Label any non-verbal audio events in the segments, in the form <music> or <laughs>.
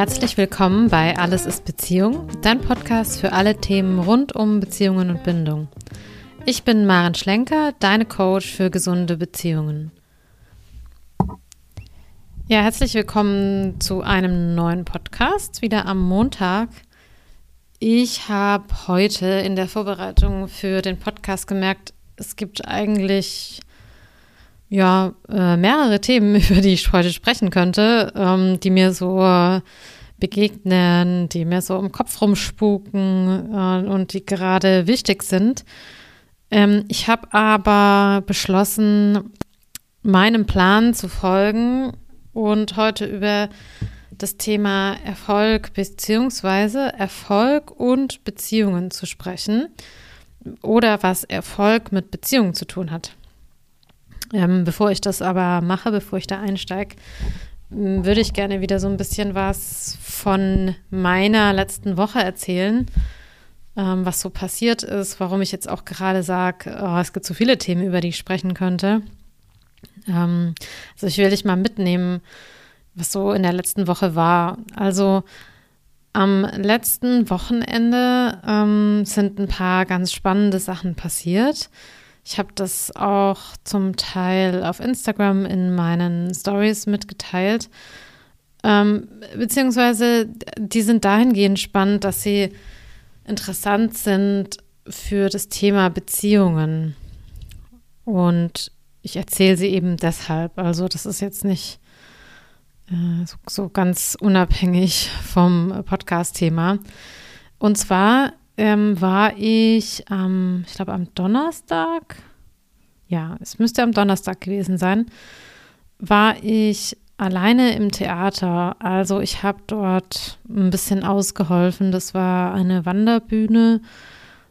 Herzlich willkommen bei Alles ist Beziehung, dein Podcast für alle Themen rund um Beziehungen und Bindung. Ich bin Maren Schlenker, deine Coach für gesunde Beziehungen. Ja, herzlich willkommen zu einem neuen Podcast, wieder am Montag. Ich habe heute in der Vorbereitung für den Podcast gemerkt, es gibt eigentlich ja äh, mehrere Themen, <laughs> über die ich heute sprechen könnte, ähm, die mir so begegnen, die mir so im Kopf rumspuken äh, und die gerade wichtig sind. Ähm, ich habe aber beschlossen, meinem Plan zu folgen und heute über das Thema Erfolg bzw. Erfolg und Beziehungen zu sprechen oder was Erfolg mit Beziehungen zu tun hat. Ähm, bevor ich das aber mache, bevor ich da einsteige, würde ich gerne wieder so ein bisschen was von meiner letzten Woche erzählen, ähm, was so passiert ist, warum ich jetzt auch gerade sage, oh, es gibt so viele Themen, über die ich sprechen könnte. Ähm, also ich will dich mal mitnehmen, was so in der letzten Woche war. Also am letzten Wochenende ähm, sind ein paar ganz spannende Sachen passiert. Ich habe das auch zum Teil auf Instagram in meinen Stories mitgeteilt. Ähm, beziehungsweise die sind dahingehend spannend, dass sie interessant sind für das Thema Beziehungen. Und ich erzähle sie eben deshalb. Also das ist jetzt nicht äh, so, so, ganz unabhängig vom Podcast-Thema. Und zwar ähm, war ich am, ich glaube am Donnerstag, ja, es müsste am Donnerstag gewesen sein, war ich alleine im Theater. Also ich habe dort ein bisschen ausgeholfen. Das war eine Wanderbühne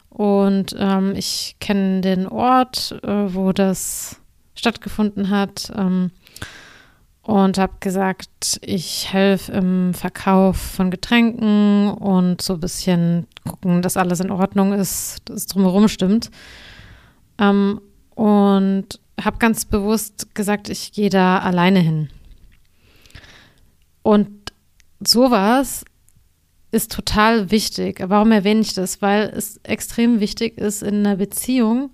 und ähm, ich kenne den Ort, äh, wo das stattgefunden hat. Ähm, und habe gesagt, ich helfe im Verkauf von Getränken und so ein bisschen gucken, dass alles in Ordnung ist, dass es drumherum stimmt. Ähm, und habe ganz bewusst gesagt, ich gehe da alleine hin. Und sowas ist total wichtig. Warum erwähne ich das? Weil es extrem wichtig ist in einer Beziehung,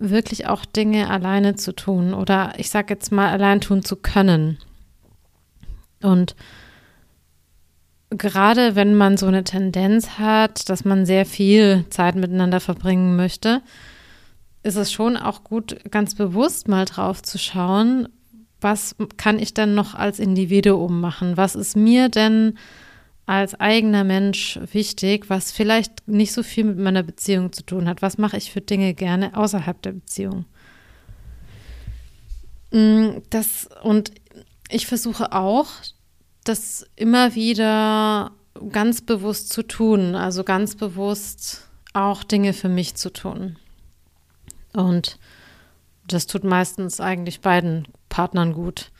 wirklich auch Dinge alleine zu tun oder ich sage jetzt mal allein tun zu können. Und gerade wenn man so eine Tendenz hat, dass man sehr viel Zeit miteinander verbringen möchte, ist es schon auch gut, ganz bewusst mal drauf zu schauen, was kann ich denn noch als Individuum machen? Was ist mir denn als eigener Mensch wichtig, was vielleicht nicht so viel mit meiner Beziehung zu tun hat? Was mache ich für Dinge gerne außerhalb der Beziehung? Mm, das, und ich versuche auch, das immer wieder ganz bewusst zu tun, also ganz bewusst auch Dinge für mich zu tun. Und das tut meistens eigentlich beiden Partnern gut.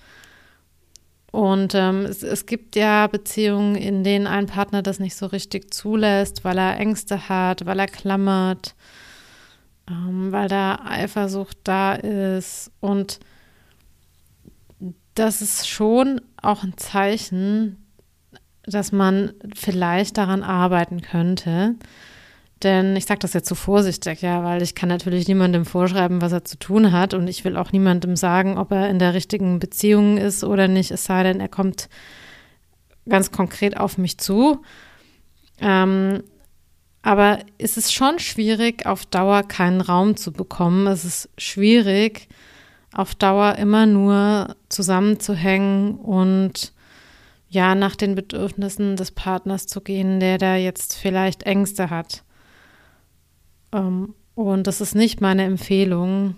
Und ähm, es, es, gibt ja Beziehungen, in denen ein Partner das nicht so richtig zulässt, weil er Ängste hat, weil er klammert, ähm, weil da Eifersucht da ist. Und das ist schon auch ein Zeichen, dass man vielleicht daran arbeiten könnte, denn ich sage das jetzt so vorsichtig, ja, weil ich kann natürlich niemandem vorschreiben, was er zu tun hat. Und ich will auch niemandem sagen, ob er in der richtigen Beziehung ist oder nicht, es sei denn, er kommt ganz konkret auf mich zu. Ähm, aber es ist schon schwierig, auf Dauer keinen Raum zu bekommen. Es ist schwierig, auf Dauer immer nur zusammenzuhängen und ja, nach den Bedürfnissen des Partners zu gehen, der da jetzt vielleicht Ängste hat. Ähm, und das ist nicht meine Empfehlung,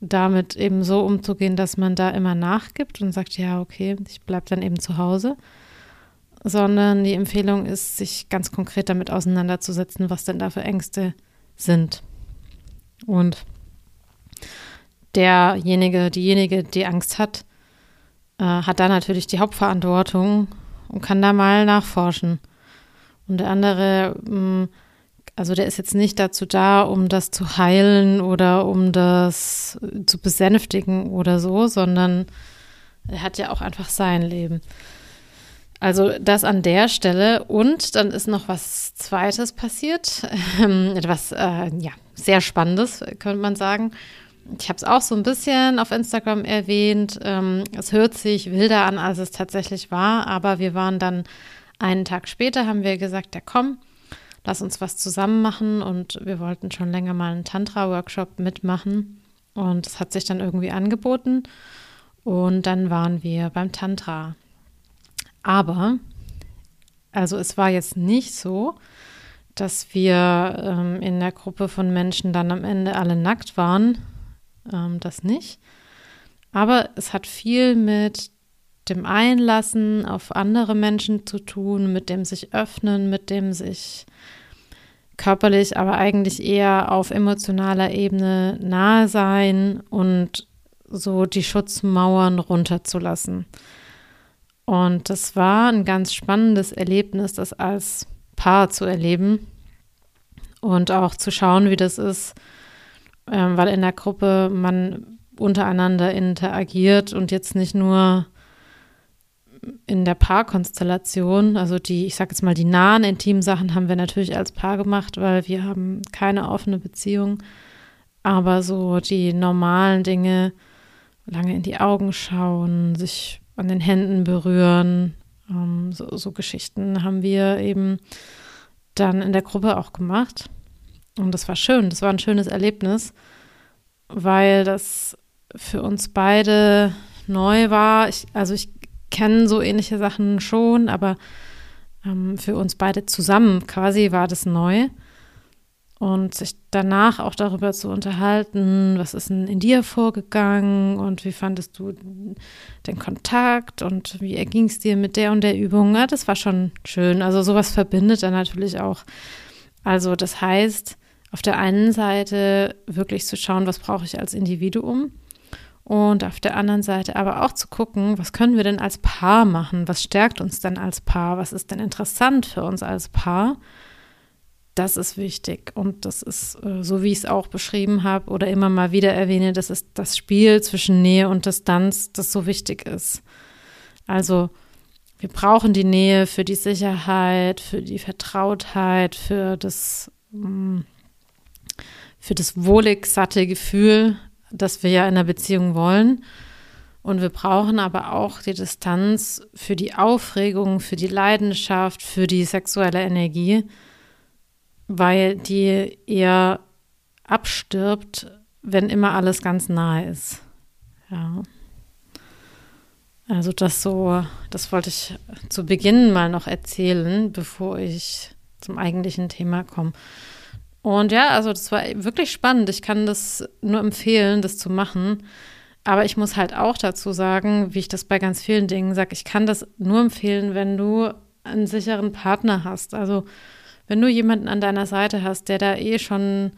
damit eben so umzugehen, dass man da immer nachgibt und sagt, ja, okay, ich bleibe dann eben zu Hause, sondern die Empfehlung ist, sich ganz konkret damit auseinanderzusetzen, was denn da für Ängste sind. Und derjenige, diejenige, die Angst hat, äh, hat da natürlich die Hauptverantwortung und kann da mal nachforschen. Und der andere mh, mm, also der ist jetzt nicht dazu da, um das zu heilen oder um das zu besänftigen oder so, sondern er hat ja auch einfach sein Leben. Also das an der Stelle und dann ist noch was Zweites passiert, ähm, etwas äh, ja sehr Spannendes könnte man sagen. Ich habe es auch so ein bisschen auf Instagram erwähnt. Ähm, es hört sich wilder an, als es tatsächlich war, aber wir waren dann einen Tag später, haben wir gesagt, ja komm, lass uns was zusammen machen und wir wollten schon länger mal einen Tantra-Workshop mitmachen und es hat sich dann irgendwie angeboten und dann waren wir beim Tantra. Aber, also es war jetzt nicht so, dass wir ähm, in der Gruppe von Menschen dann am Ende alle nackt waren. Ähm, das nicht. Aber es hat viel mit dem Einlassen auf andere Menschen zu tun, mit dem sich öffnen, mit dem sich körperlich, aber eigentlich eher auf emotionaler Ebene nahe sein und so die Schutzmauern runterzulassen. Und das war ein ganz spannendes Erlebnis, das als Paar zu erleben und auch zu schauen, wie das ist, ähm, weil in der Gruppe man untereinander interagiert und jetzt nicht nur in der Paarkonstellation, also die, ich sage jetzt mal, die nahen intimen Sachen haben wir natürlich als Paar gemacht, weil wir haben keine offene Beziehung. Aber so die normalen Dinge, lange in die Augen schauen, sich an den Händen berühren. Ähm, so, so Geschichten haben wir eben dann in der Gruppe auch gemacht. Und das war schön, das war ein schönes Erlebnis, weil das für uns beide neu war. Ich, also ich kenne so ähnliche Sachen schon, aber ähm, für uns beide zusammen quasi war das neu und sich danach auch darüber zu unterhalten, was ist denn in dir vorgegangen und wie fandest du den Kontakt und wie erging es dir mit der und der Übung. Ja, das war schon schön. Also sowas verbindet dann natürlich auch. Also das heißt, auf der einen Seite wirklich zu schauen, was brauche ich als Individuum und auf der anderen Seite aber auch zu gucken, was können wir denn als Paar machen? Was stärkt uns denn als Paar? Was ist denn interessant für uns als Paar? Das ist wichtig und das ist, äh, so wie ich es auch beschrieben habe oder immer mal wieder erwähne, das ist das Spiel zwischen Nähe und Distanz, das so wichtig ist. Also wir brauchen die Nähe für die Sicherheit, für die Vertrautheit, für das, mm, für das wohlig satte Gefühl, das wir ja in der Beziehung wollen. Und wir brauchen aber auch die Distanz für die Aufregung, für die Leidenschaft, für die sexuelle Energie weil die eher abstirbt, wenn immer alles ganz nahe ist. Ja. Also das so, das wollte ich zu Beginn mal noch erzählen, bevor ich zum eigentlichen Thema komme. Und ja, also das war wirklich spannend. Ich kann das nur empfehlen, das zu machen. Aber ich muss halt auch dazu sagen, wie ich das bei ganz vielen Dingen sage, ich kann das nur empfehlen, wenn du einen sicheren Partner hast. Also wenn du jemanden an deiner Seite hast, der da eh schon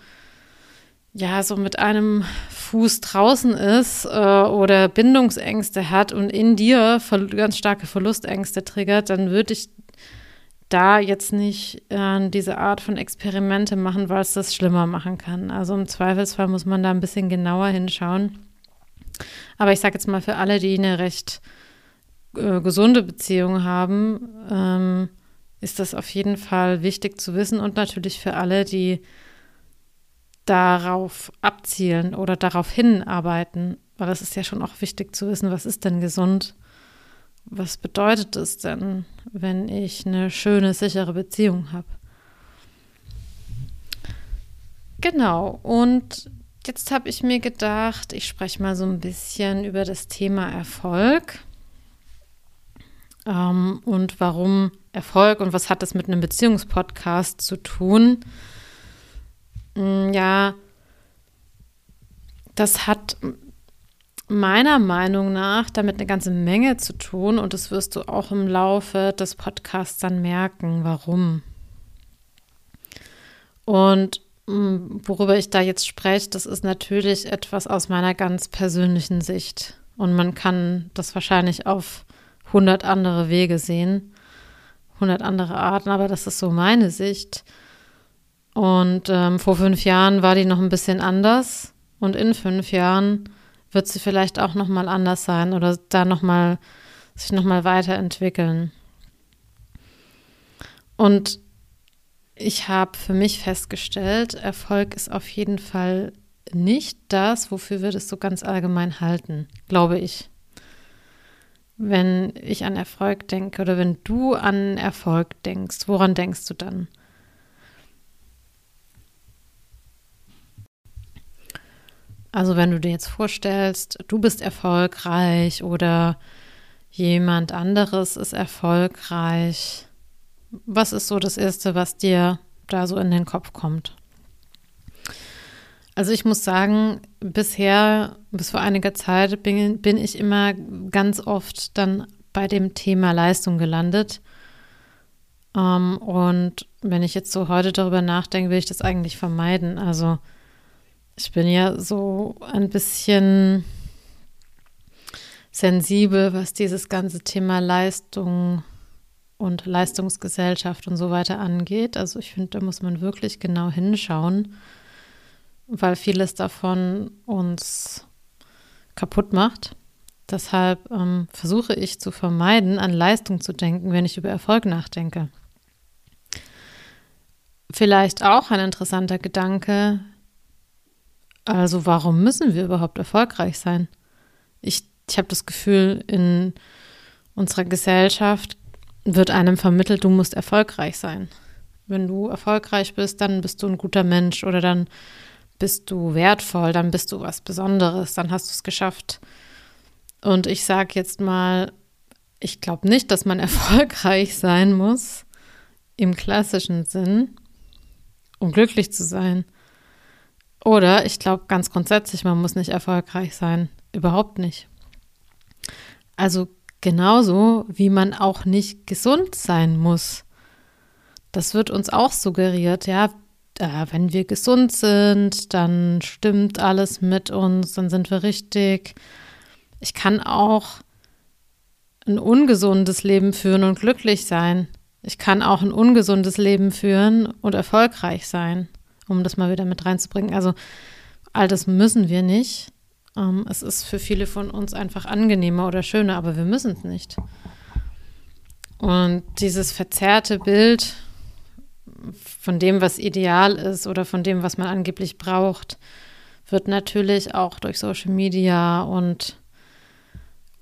ja so mit einem Fuß draußen ist äh, oder Bindungsängste hat und in dir ganz starke Verlustängste triggert, dann würde ich da jetzt nicht äh, diese Art von Experimente machen, weil es das schlimmer machen kann. Also im Zweifelsfall muss man da ein bisschen genauer hinschauen. Aber ich sage jetzt mal für alle, die eine recht äh, gesunde Beziehung haben, ähm, ist das auf jeden Fall wichtig zu wissen und natürlich für alle, die darauf abzielen oder darauf hinarbeiten, weil es ist ja schon auch wichtig zu wissen, was ist denn gesund? Was bedeutet es denn, wenn ich eine schöne, sichere Beziehung habe? Genau, und jetzt habe ich mir gedacht, ich spreche mal so ein bisschen über das Thema Erfolg ähm, und warum Erfolg und was hat das mit einem Beziehungspodcast zu tun? Mm, ja, das hat meiner Meinung nach damit eine ganze Menge zu tun und das wirst du auch im Laufe des Podcasts dann merken, warum. Und mm, worüber ich da jetzt spreche, das ist natürlich etwas aus meiner ganz persönlichen Sicht. Und man kann das wahrscheinlich auf 100 andere Wege sehen. 100 andere Arten, aber das ist so meine Sicht. Und ähm, vor fünf Jahren war die noch ein bisschen anders und in fünf Jahren wird sie vielleicht auch noch mal anders sein oder da noch mal sich noch mal weiterentwickeln. Und ich habe für mich festgestellt, Erfolg ist auf jeden Fall nicht das, wofür wir das so ganz allgemein halten, glaube ich. Wenn ich an Erfolg denke oder wenn du an Erfolg denkst, woran denkst du dann? Also wenn du dir jetzt vorstellst, du bist erfolgreich oder jemand anderes ist erfolgreich, was ist so das Erste, was dir da so in den Kopf kommt? Also ich muss sagen, bisher, bis vor einiger Zeit, bin, bin ich immer ganz oft dann bei dem Thema Leistung gelandet. Ähm, und wenn ich jetzt so heute darüber nachdenke, will ich das eigentlich vermeiden. Also ich bin ja so ein bisschen sensibel, was dieses ganze Thema Leistung und Leistungsgesellschaft und so weiter angeht. Also ich finde, da muss man wirklich genau hinschauen, weil vieles davon uns kaputt macht. Deshalb ähm, versuche ich zu vermeiden, an Leistung zu denken, wenn ich über Erfolg nachdenke. Vielleicht auch ein interessanter Gedanke, also warum müssen wir überhaupt erfolgreich sein? Ich, ich habe das Gefühl, in unserer Gesellschaft wird einem vermittelt, du musst erfolgreich sein. Wenn du erfolgreich bist, dann bist du ein guter Mensch oder dann bist du wertvoll, dann bist du was Besonderes, dann hast du es geschafft. Und ich sage jetzt mal, ich glaube nicht, dass man <laughs> erfolgreich sein muss im klassischen Sinn, um glücklich zu sein. Oder ich glaube ganz grundsätzlich, man muss nicht erfolgreich sein. Überhaupt nicht. Also genauso wie man auch nicht gesund sein muss. Das wird uns auch suggeriert, ja. Äh, wenn wir gesund sind, dann stimmt alles mit uns, dann sind wir richtig. Ich kann auch ein ungesundes Leben führen und glücklich sein. Ich kann auch ein ungesundes Leben führen und erfolgreich sein um das mal wieder mit reinzubringen. Also all das müssen wir nicht. Ähm, es ist für viele von uns einfach angenehmer oder schöner, aber wir müssen es nicht. Und dieses verzerrte Bild von dem, was ideal ist oder von dem, was man angeblich braucht, wird natürlich auch durch Social Media und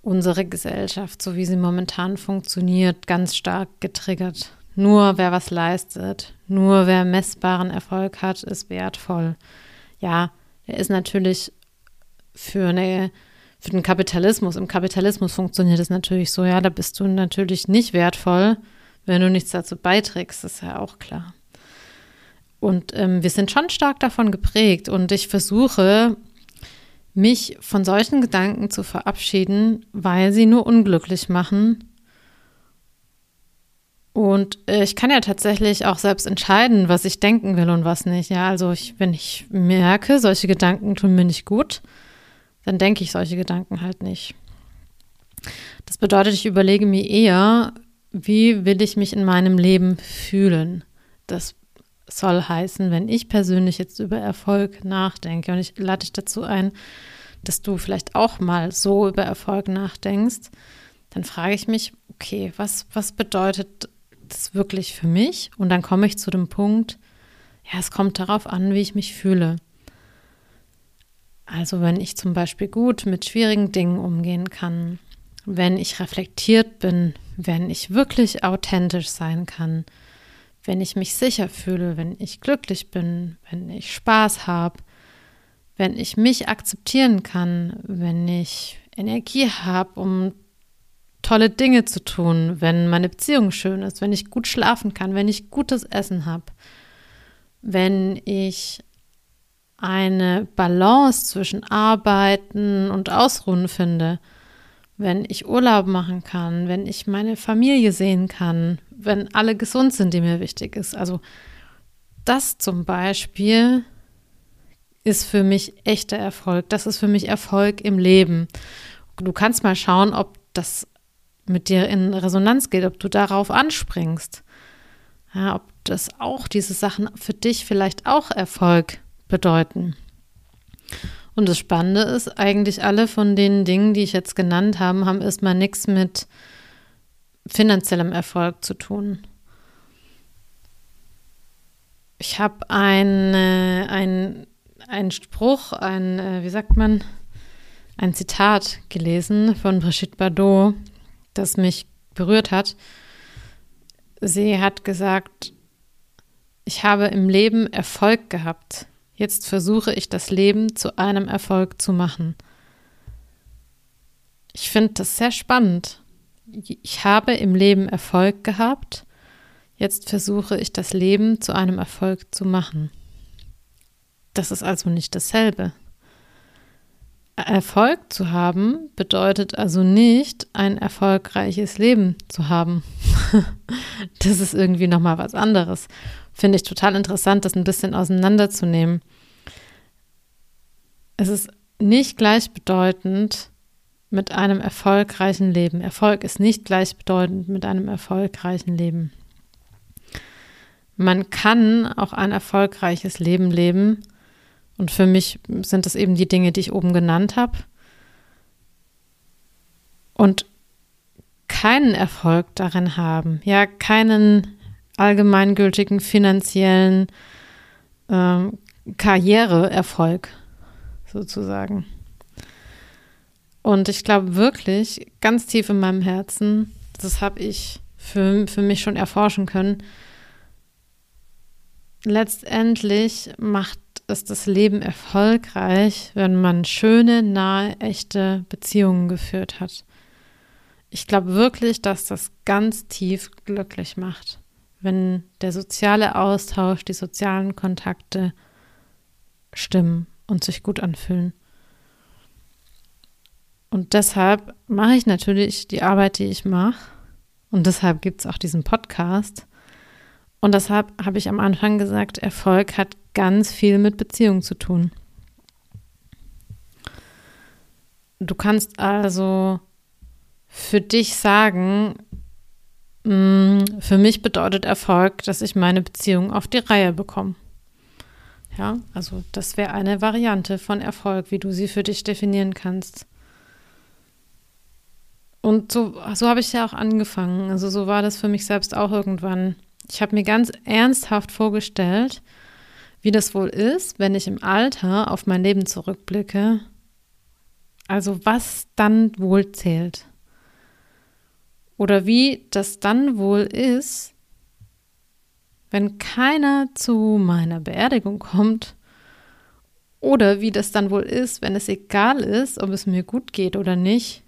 unsere Gesellschaft, so wie sie momentan funktioniert, ganz stark getriggert. Nur wer was leistet, nur wer messbaren Erfolg hat, ist wertvoll. Ja, der ist natürlich für, eine, für den Kapitalismus. Im Kapitalismus funktioniert es natürlich so, ja, da bist du natürlich nicht wertvoll, wenn du nichts dazu beiträgst, ist ja auch klar. Und ähm, wir sind schon stark davon geprägt und ich versuche, mich von solchen Gedanken zu verabschieden, weil sie nur unglücklich machen und äh, ich kann ja tatsächlich auch selbst entscheiden, was ich denken will und was nicht. Ja, also ich, wenn ich merke, solche Gedanken tun mir nicht gut, dann denke ich solche Gedanken halt nicht. Das bedeutet, ich überlege mir eher, wie will ich mich in meinem Leben fühlen. Das soll heißen, wenn ich persönlich jetzt über Erfolg nachdenke und ich lade dich dazu ein, dass du vielleicht auch mal so über Erfolg nachdenkst, dann frage ich mich, okay, was, was bedeutet das wirklich für mich? Und dann komme ich zu dem Punkt, ja, es kommt darauf an, wie ich mich fühle. Also wenn ich zum Beispiel gut mit schwierigen Dingen umgehen kann, wenn ich reflektiert bin, wenn ich wirklich authentisch sein kann, wenn ich mich sicher fühle, wenn ich glücklich bin, wenn ich Spaß habe, wenn ich mich akzeptieren kann, wenn ich Energie habe, um tolle Dinge zu tun, wenn meine Beziehung schön ist, wenn ich gut schlafen kann, wenn ich gutes Essen habe, wenn ich eine Balance zwischen Arbeiten und Ausruhen finde, wenn ich Urlaub machen kann, wenn ich meine Familie sehen kann, wenn alle gesund sind, die mir wichtig ist. Also das zum Beispiel ist für mich echter Erfolg. Das ist für mich Erfolg im Leben. Du kannst mal schauen, ob das mit dir in Resonanz geht, ob du darauf anspringst. Ja, ob das auch diese Sachen für dich vielleicht auch Erfolg bedeuten. Und das Spannende ist, eigentlich alle von den Dingen, die ich jetzt genannt habe, haben erstmal nichts mit finanziellem Erfolg zu tun. ich habe ein, ein, ein Spruch, ein, äh, wie sagt man, ein Zitat gelesen von Brigitte Bardot, das mich berührt hat. Sie hat gesagt, ich habe im Leben Erfolg gehabt. Jetzt versuche ich das Leben zu einem Erfolg zu machen. Ich finde das sehr spannend. Ich habe im Leben Erfolg gehabt. Jetzt versuche ich das Leben zu einem Erfolg zu machen. Das ist also nicht dasselbe. Erfolg zu haben bedeutet also nicht, ein erfolgreiches Leben zu haben. <laughs> das ist irgendwie nochmal was anderes. Finde ich total interessant, das ein bisschen auseinanderzunehmen. Es ist nicht gleichbedeutend mit einem erfolgreichen Leben. Erfolg ist nicht gleichbedeutend mit einem erfolgreichen Leben. Man kann auch ein erfolgreiches Leben leben, und für mich sind das eben die Dinge, die ich oben genannt habe. Und keinen Erfolg darin haben, ja, keinen allgemeingültigen finanziellen ähm, Karriereerfolg sozusagen. Und ich glaube wirklich, ganz tief in meinem Herzen, das habe ich für, für mich schon erforschen können, letztendlich macht ist das Leben erfolgreich, wenn man schöne, nahe, echte Beziehungen geführt hat. Ich glaube wirklich, dass das ganz tief glücklich macht, wenn der soziale Austausch, die sozialen Kontakte stimmen und sich gut anfühlen. Und deshalb mache ich natürlich die Arbeit, die ich mache. Und deshalb gibt es auch diesen Podcast. Und deshalb habe ich am Anfang gesagt, Erfolg hat ganz viel mit Beziehung zu tun. Du kannst also für dich sagen, mm, für mich bedeutet Erfolg, dass ich meine Beziehung auf die Reihe bekomme. Ja, also das wäre eine Variante von Erfolg, wie du sie für dich definieren kannst. Und so, so habe ich ja auch angefangen. Also so war das für mich selbst auch irgendwann. Ich habe mir ganz ernsthaft vorgestellt, wie das wohl ist, wenn ich im Alter auf mein Leben zurückblicke. Also was dann wohl zählt. Oder wie das dann wohl ist, wenn keiner zu meiner Beerdigung kommt. Oder wie das dann wohl ist, wenn es egal ist, ob es mir gut geht oder nicht,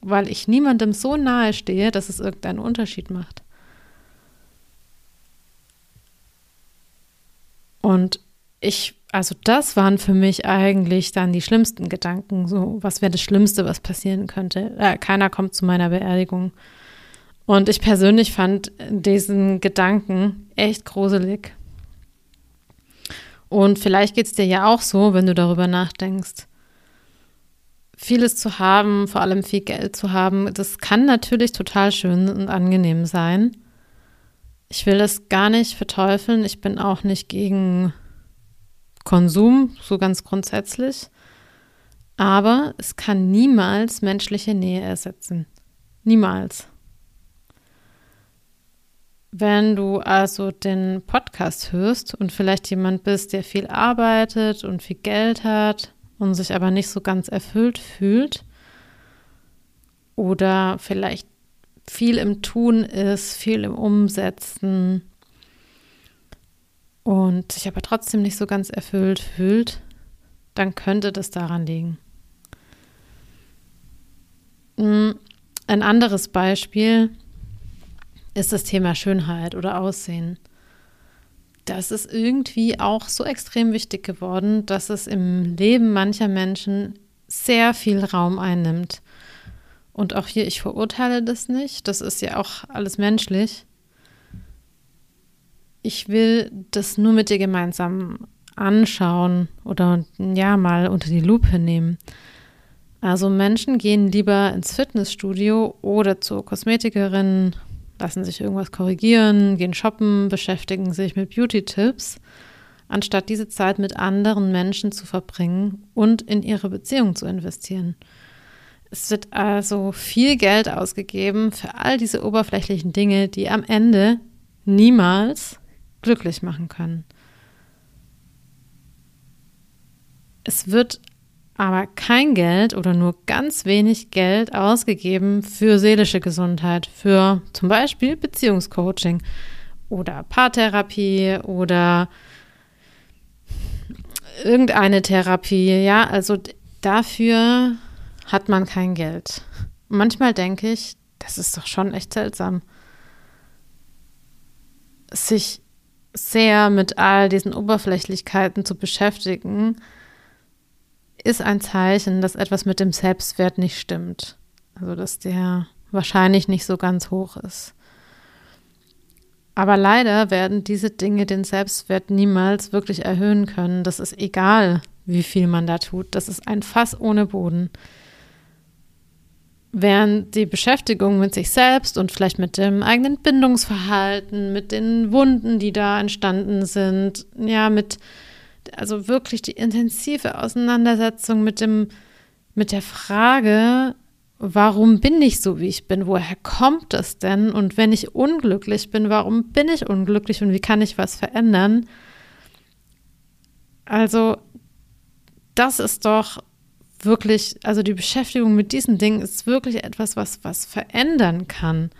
weil ich niemandem so nahe stehe, dass es irgendeinen Unterschied macht. Und ich, also das waren für mich eigentlich dann die schlimmsten Gedanken. So, was wäre das Schlimmste, was passieren könnte? Äh, keiner kommt zu meiner Beerdigung. Und ich persönlich fand diesen Gedanken echt gruselig. Und vielleicht geht es dir ja auch so, wenn du darüber nachdenkst. Vieles zu haben, vor allem viel Geld zu haben, das kann natürlich total schön und angenehm sein. Ich will das gar nicht verteufeln. Ich bin auch nicht gegen Konsum, so ganz grundsätzlich. Aber es kann niemals menschliche Nähe ersetzen. Niemals. Wenn du also den Podcast hörst und vielleicht jemand bist, der viel arbeitet und viel Geld hat und sich aber nicht so ganz erfüllt fühlt oder vielleicht viel im Tun ist, viel im Umsetzen und sich aber trotzdem nicht so ganz erfüllt fühlt, dann könnte das daran liegen. Hm, ein anderes Beispiel ist das Thema Schönheit oder Aussehen. Das ist irgendwie auch so extrem wichtig geworden, dass es im Leben mancher Menschen sehr viel Raum einnimmt. Und auch hier, ich verurteile das nicht, das ist ja auch alles menschlich. Ich will das nur mit dir gemeinsam anschauen oder ja, mal unter die Lupe nehmen. Also Menschen gehen lieber ins Fitnessstudio oder zur Kosmetikerin, lassen sich irgendwas korrigieren, gehen shoppen, beschäftigen sich mit Beauty-Tipps, anstatt diese Zeit mit anderen Menschen zu verbringen und in ihre Beziehung zu investieren. Es wird also viel Geld ausgegeben für all diese oberflächlichen Dinge, die am Ende niemals glücklich machen können. Es wird aber kein Geld oder nur ganz wenig Geld ausgegeben für seelische Gesundheit, für zum Beispiel Beziehungscoaching oder Paartherapie oder irgendeine Therapie. Ja, also dafür hat man kein Geld. Manchmal denke ich, das ist doch schon echt seltsam, sich sehr mit all diesen Oberflächlichkeiten zu beschäftigen ist ein Zeichen, dass etwas mit dem Selbstwert nicht stimmt. Also dass der wahrscheinlich nicht so ganz hoch ist. Aber leider werden diese Dinge den Selbstwert niemals wirklich erhöhen können. Das ist egal, wie viel man da tut. Das ist ein Fass ohne Boden. Während die Beschäftigung mit sich selbst und vielleicht mit dem eigenen Bindungsverhalten, mit den Wunden, die da entstanden sind, ja, mit also wirklich die intensive Auseinandersetzung mit dem, mit der Frage, warum bin ich so, wie ich bin? Woher kommt das denn? Und wenn ich unglücklich bin, warum bin ich unglücklich und wie kann ich was verändern? Also, das ist doch wirklich, also die Beschäftigung mit diesen Dingen ist wirklich etwas, was was verändern kann.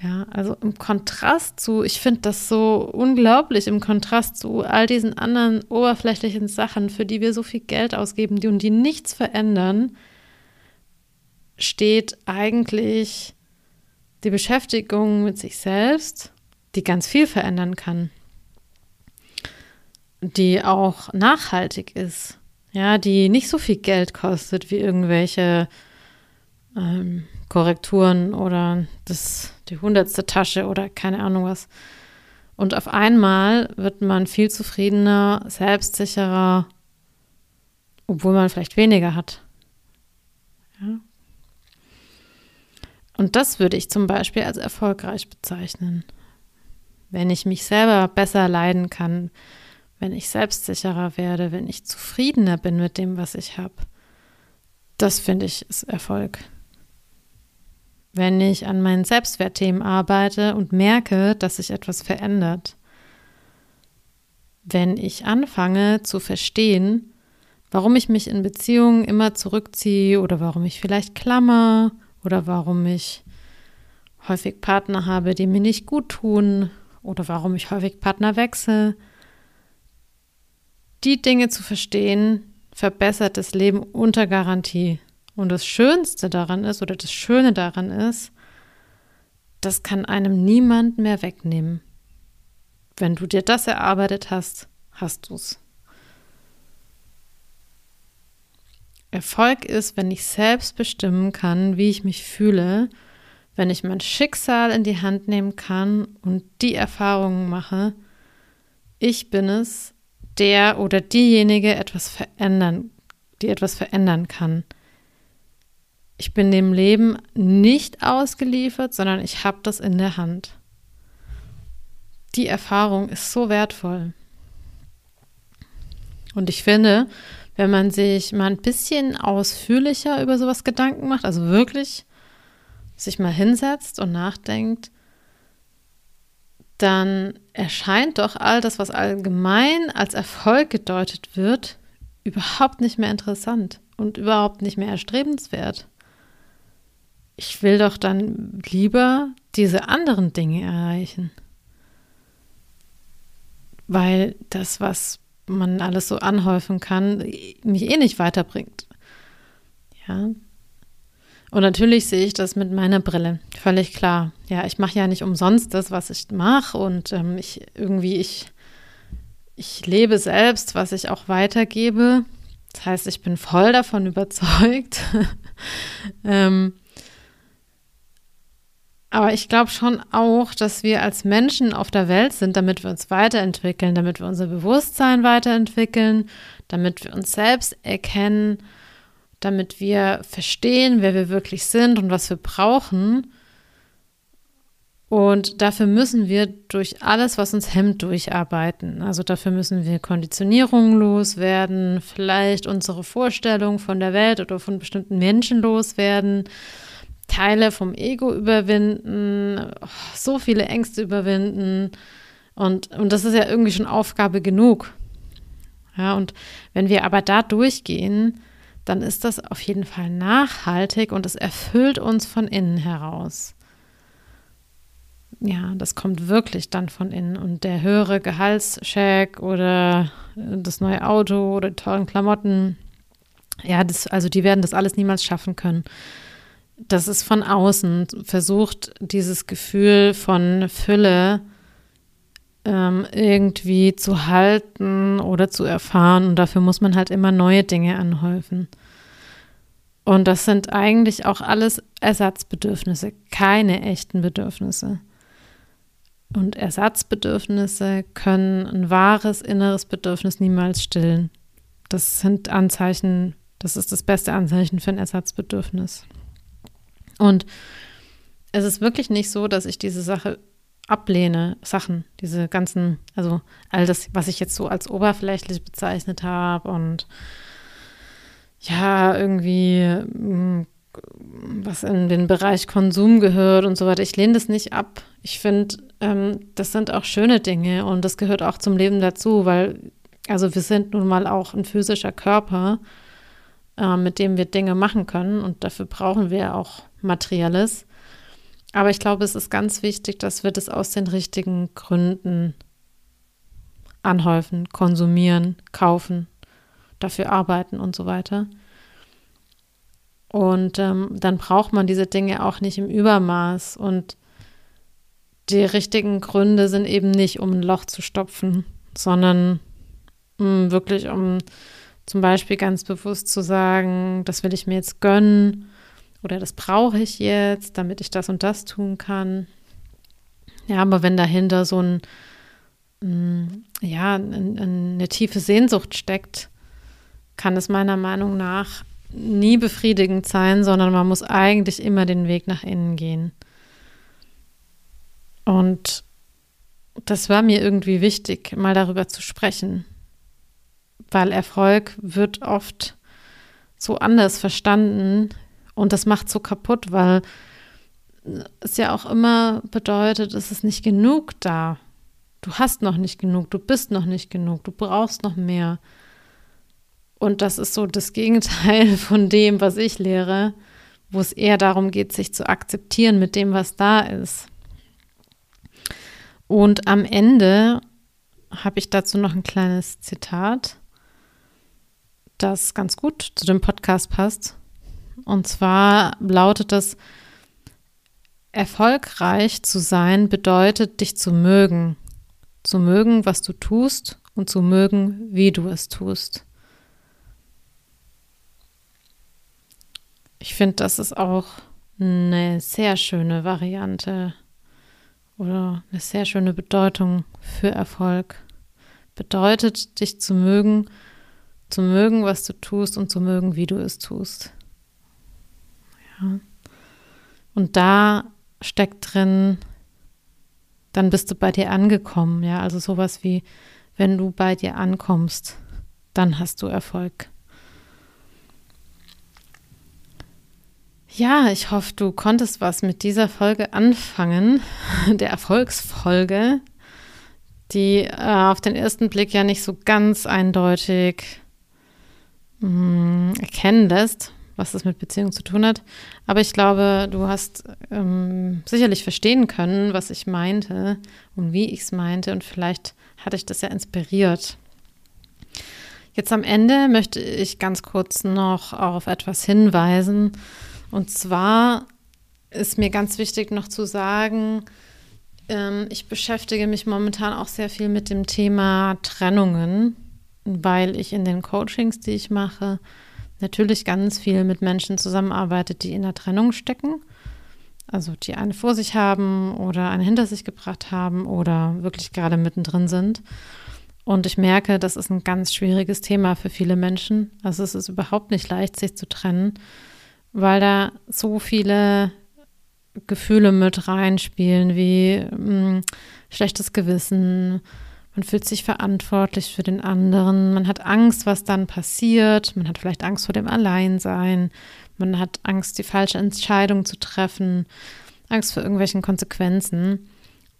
Ja, also im Kontrast zu, ich finde das so unglaublich, im Kontrast zu all diesen anderen oberflächlichen Sachen, für die wir so viel Geld ausgeben die, und die nichts verändern, steht eigentlich die Beschäftigung mit sich selbst, die ganz viel verändern kann, die auch nachhaltig ist, ja, die nicht so viel Geld kostet wie irgendwelche ähm, Korrekturen oder das, die hundertste Tasche oder keine Ahnung was. Und auf einmal wird man viel zufriedener, selbstsicherer, obwohl man vielleicht weniger hat. Ja. Und das würde ich zum Beispiel als erfolgreich bezeichnen. Wenn ich mich selber besser leiden kann, wenn ich selbstsicherer werde, wenn ich zufriedener bin mit dem, was ich habe. Das finde ich ist Erfolg wenn ich an meinen Selbstwertthemen arbeite und merke, dass sich etwas verändert. Wenn ich anfange zu verstehen, warum ich mich in Beziehungen immer zurückziehe oder warum ich vielleicht klammer oder warum ich häufig Partner habe, die mir nicht gut tun oder warum ich häufig Partner wechsle. Die Dinge zu verstehen, verbessert das Leben unter Garantie. Und das Schönste daran ist, oder das Schöne daran ist, das kann einem niemand mehr wegnehmen. Wenn du dir das erarbeitet hast, hast du's. Erfolg ist, wenn ich selbst bestimmen kann, wie ich mich fühle, wenn ich mein Schicksal in die Hand nehmen kann und die Erfahrungen mache, ich bin es, der oder diejenige etwas verändern, die etwas verändern kann ich bin dem Leben nicht ausgeliefert, sondern ich habe das in der Hand. Die Erfahrung ist so wertvoll. Und ich finde, wenn man sich mal ein bisschen ausführlicher über sowas Gedanken macht, also wirklich sich mal hinsetzt und nachdenkt, dann erscheint doch all das, was allgemein als Erfolg gedeutet wird, überhaupt nicht mehr interessant und überhaupt nicht mehr erstrebenswert ich will doch dann lieber diese anderen Dinge erreichen. Weil das, was man alles so anhäufen kann, mich eh nicht weiterbringt. Ja. Und natürlich sehe ich das mit meiner Brille, völlig klar. Ja, ich mache ja nicht umsonst das, was ich mache und ähm, ich irgendwie, ich, ich lebe selbst, was ich auch weitergebe. Das heißt, ich bin voll davon <laughs> überzeugt. ähm, aber ich glaube schon auch, dass wir als Menschen auf der Welt sind, damit wir uns weiterentwickeln, damit wir unser Bewusstsein weiterentwickeln, damit wir uns selbst erkennen, damit wir verstehen, wer wir wirklich sind und was wir brauchen. Und dafür müssen wir durch alles, was uns hemmt, durcharbeiten. Also dafür müssen wir Konditionierungen loswerden, vielleicht unsere Vorstellung von der Welt oder von bestimmten Menschen loswerden Teile vom Ego überwinden, so viele Ängste überwinden. Und, und das ist ja irgendwie schon Aufgabe genug. Ja, und wenn wir aber da durchgehen, dann ist das auf jeden Fall nachhaltig und es erfüllt uns von innen heraus. Ja, das kommt wirklich dann von innen. Und der höhere Gehaltscheck oder das neue Auto oder die teuren Klamotten, ja, das, also die werden das alles niemals schaffen können. Das ist von außen versucht, dieses Gefühl von Fülle ähm, irgendwie zu halten oder zu erfahren. Und dafür muss man halt immer neue Dinge anhäufen. Und das sind eigentlich auch alles Ersatzbedürfnisse, keine echten Bedürfnisse. Und Ersatzbedürfnisse können ein wahres inneres Bedürfnis niemals stillen. Das sind Anzeichen, das ist das beste Anzeichen für ein Ersatzbedürfnis. Und es ist wirklich nicht so, dass ich diese Sache ablehne, Sachen, diese ganzen, also all das, was ich jetzt so als oberflächlich bezeichnet habe und ja, irgendwie mm, was in den Bereich Konsum gehört und so weiter. Ich lehne das nicht ab. Ich finde, ähm, das sind auch schöne Dinge und das gehört auch zum Leben dazu, weil, also wir sind nun mal auch ein physischer Körper, äh, mit dem wir Dinge machen können und dafür brauchen wir auch Materielles. Aber ich glaube, es ist ganz wichtig, dass wir das aus den richtigen Gründen anhäufen, konsumieren, kaufen dafür arbeiten und so weiter. Und ähm, dann braucht man diese Dinge auch nicht im Übermaß. Und die richtigen Gründe sind eben nicht, um ein Loch zu stopfen, sondern mh, mm, wirklich, um zum Beispiel ganz bewusst zu sagen, das will ich mir jetzt gönnen oder das brauche ich jetzt, damit ich das und das tun kann. Ja, aber wenn dahinter so ein, mh, mm, ja, eine tiefe Sehnsucht steckt, kann es meiner Meinung nach nie befriedigend sein, sondern man muss eigentlich immer den Weg nach innen gehen. Und das war mir irgendwie wichtig, mal darüber zu sprechen, weil Erfolg wird oft so anders verstanden und das macht so kaputt, weil es ja auch immer bedeutet, es ist nicht genug da. Du hast noch nicht genug, du bist noch nicht genug, du brauchst noch mehr. Und das ist so das Gegenteil <laughs> von dem, was ich lehre, wo es eher darum geht, sich zu akzeptieren mit dem, was da ist. Und am Ende habe ich dazu noch ein kleines Zitat, das ganz gut zu dem Podcast passt. Und zwar lautet das, erfolgreich zu sein bedeutet, dich zu mögen. Zu mögen, was du tust und zu mögen, wie du es tust. Ich finde, das ist auch eine sehr schöne Variante oder eine sehr schöne Bedeutung für Erfolg. Bedeutet, dich zu mögen, zu mögen, was du tust und zu mögen, wie du es tust. Ja. Und da steckt drin, dann bist du bei dir angekommen, ja, also sowas wie, wenn du bei dir ankommst, dann hast du Erfolg. Ja, ich hoffe, du konntest was mit dieser Folge anfangen, <laughs> der Erfolgsfolge, die äh, auf den ersten Blick ja nicht so ganz eindeutig mh, mm, erkennen lässt, was das mit Beziehung zu tun hat. Aber ich glaube, du hast ähm, sicherlich verstehen können, was ich meinte und wie ich es meinte. Und vielleicht hatte ich das ja inspiriert. Jetzt am Ende möchte ich ganz kurz noch auf etwas hinweisen, und zwar ist mir ganz wichtig noch zu sagen, ähm, ich beschäftige mich momentan auch sehr viel mit dem Thema Trennungen, weil ich in den Coachings, die ich mache, natürlich ganz viel mit Menschen zusammenarbeite, die in der Trennung stecken. Also die eine vor sich haben oder eine hinter sich gebracht haben oder wirklich gerade mittendrin sind. Und ich merke, das ist ein ganz schwieriges Thema für viele Menschen. Also es ist überhaupt nicht leicht, sich zu trennen weil da so viele Gefühle mit reinspielen, wie mh, hm, schlechtes Gewissen, man fühlt sich verantwortlich für den anderen, man hat Angst, was dann passiert, man hat vielleicht Angst vor dem Alleinsein, man hat Angst, die falsche Entscheidung zu treffen, Angst vor irgendwelchen Konsequenzen.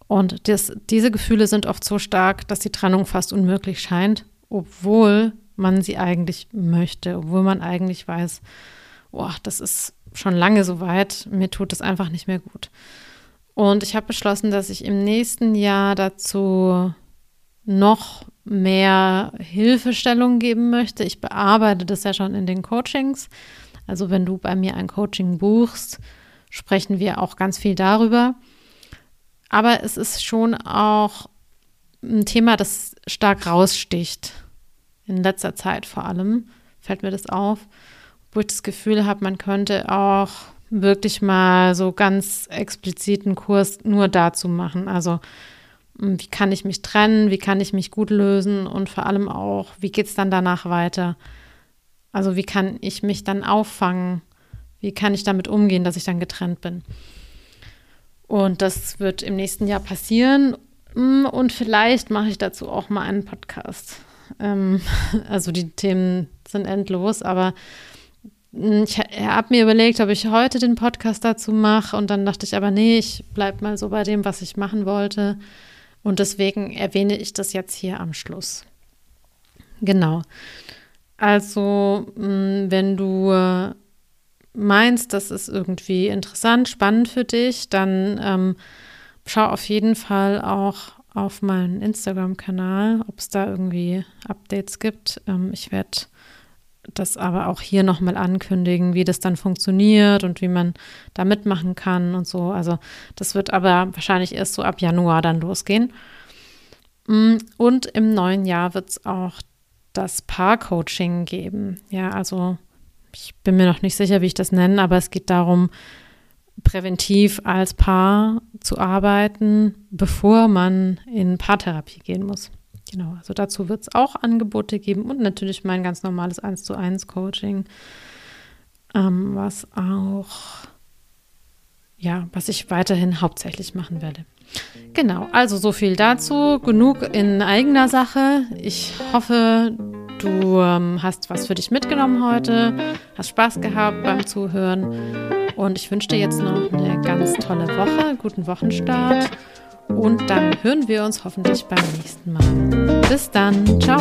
Und das, diese Gefühle sind oft so stark, dass die Trennung fast unmöglich scheint. obwohl man sie eigentlich möchte, obwohl man eigentlich weiß, boah, das ist schon lange so weit, mir tut es einfach nicht mehr gut. Und ich habe beschlossen, dass ich im nächsten Jahr dazu noch mehr Hilfestellung geben möchte. Ich bearbeite das ja schon in den Coachings. Also wenn du bei mir ein Coaching buchst, sprechen wir auch ganz viel darüber. Aber es ist schon auch ein Thema, das stark raussticht. In letzter Zeit vor allem fällt mir das auf, wo ich das Gefühl habe, man könnte auch wirklich mal so ganz expliziten Kurs nur dazu machen. Also hm, wie kann ich mich trennen, wie kann ich mich gut lösen und vor allem auch, wie geht es dann danach weiter? Also wie kann ich mich dann auffangen? Wie kann ich damit umgehen, dass ich dann getrennt bin? Und das wird im nächsten Jahr passieren. Mm, und vielleicht mache ich dazu auch mal einen Podcast. Ähm, <laughs> also die Themen sind endlos, aber ich habe mir überlegt, ob ich heute den Podcast dazu mache. Und dann dachte ich aber, nee, ich bleibe mal so bei dem, was ich machen wollte. Und deswegen erwähne ich das jetzt hier am Schluss. Genau. Also, mm, wenn du meinst, das ist irgendwie interessant, spannend für dich, dann ähm, schau auf jeden Fall auch auf meinen Instagram-Kanal, ob es da irgendwie Updates gibt. Ähm, ich werde das aber auch hier nochmal ankündigen, wie das dann funktioniert und wie man da mitmachen kann und so. Also das wird aber wahrscheinlich erst so ab Januar dann losgehen. Mm, und im neuen Jahr wird es auch das Paar-Coaching geben. Ja, also ich bin mir noch nicht sicher, wie ich das nenne, aber es geht darum, präventiv als Paar zu arbeiten, bevor man in Paartherapie gehen muss. Genau, also dazu wird es auch Angebote geben und natürlich mein ganz normales 1 zu 1 Coaching, ähm, was auch, ja, was ich weiterhin hauptsächlich machen werde. Genau, also so viel dazu. Genug in eigener Sache. Ich hoffe, Du ähm, hast was für dich mitgenommen heute, hast Spaß gehabt beim Zuhören und ich wünsche dir jetzt noch eine ganz tolle Woche, guten Wochenstart und dann hören wir uns hoffentlich beim nächsten Mal. Bis dann, ciao.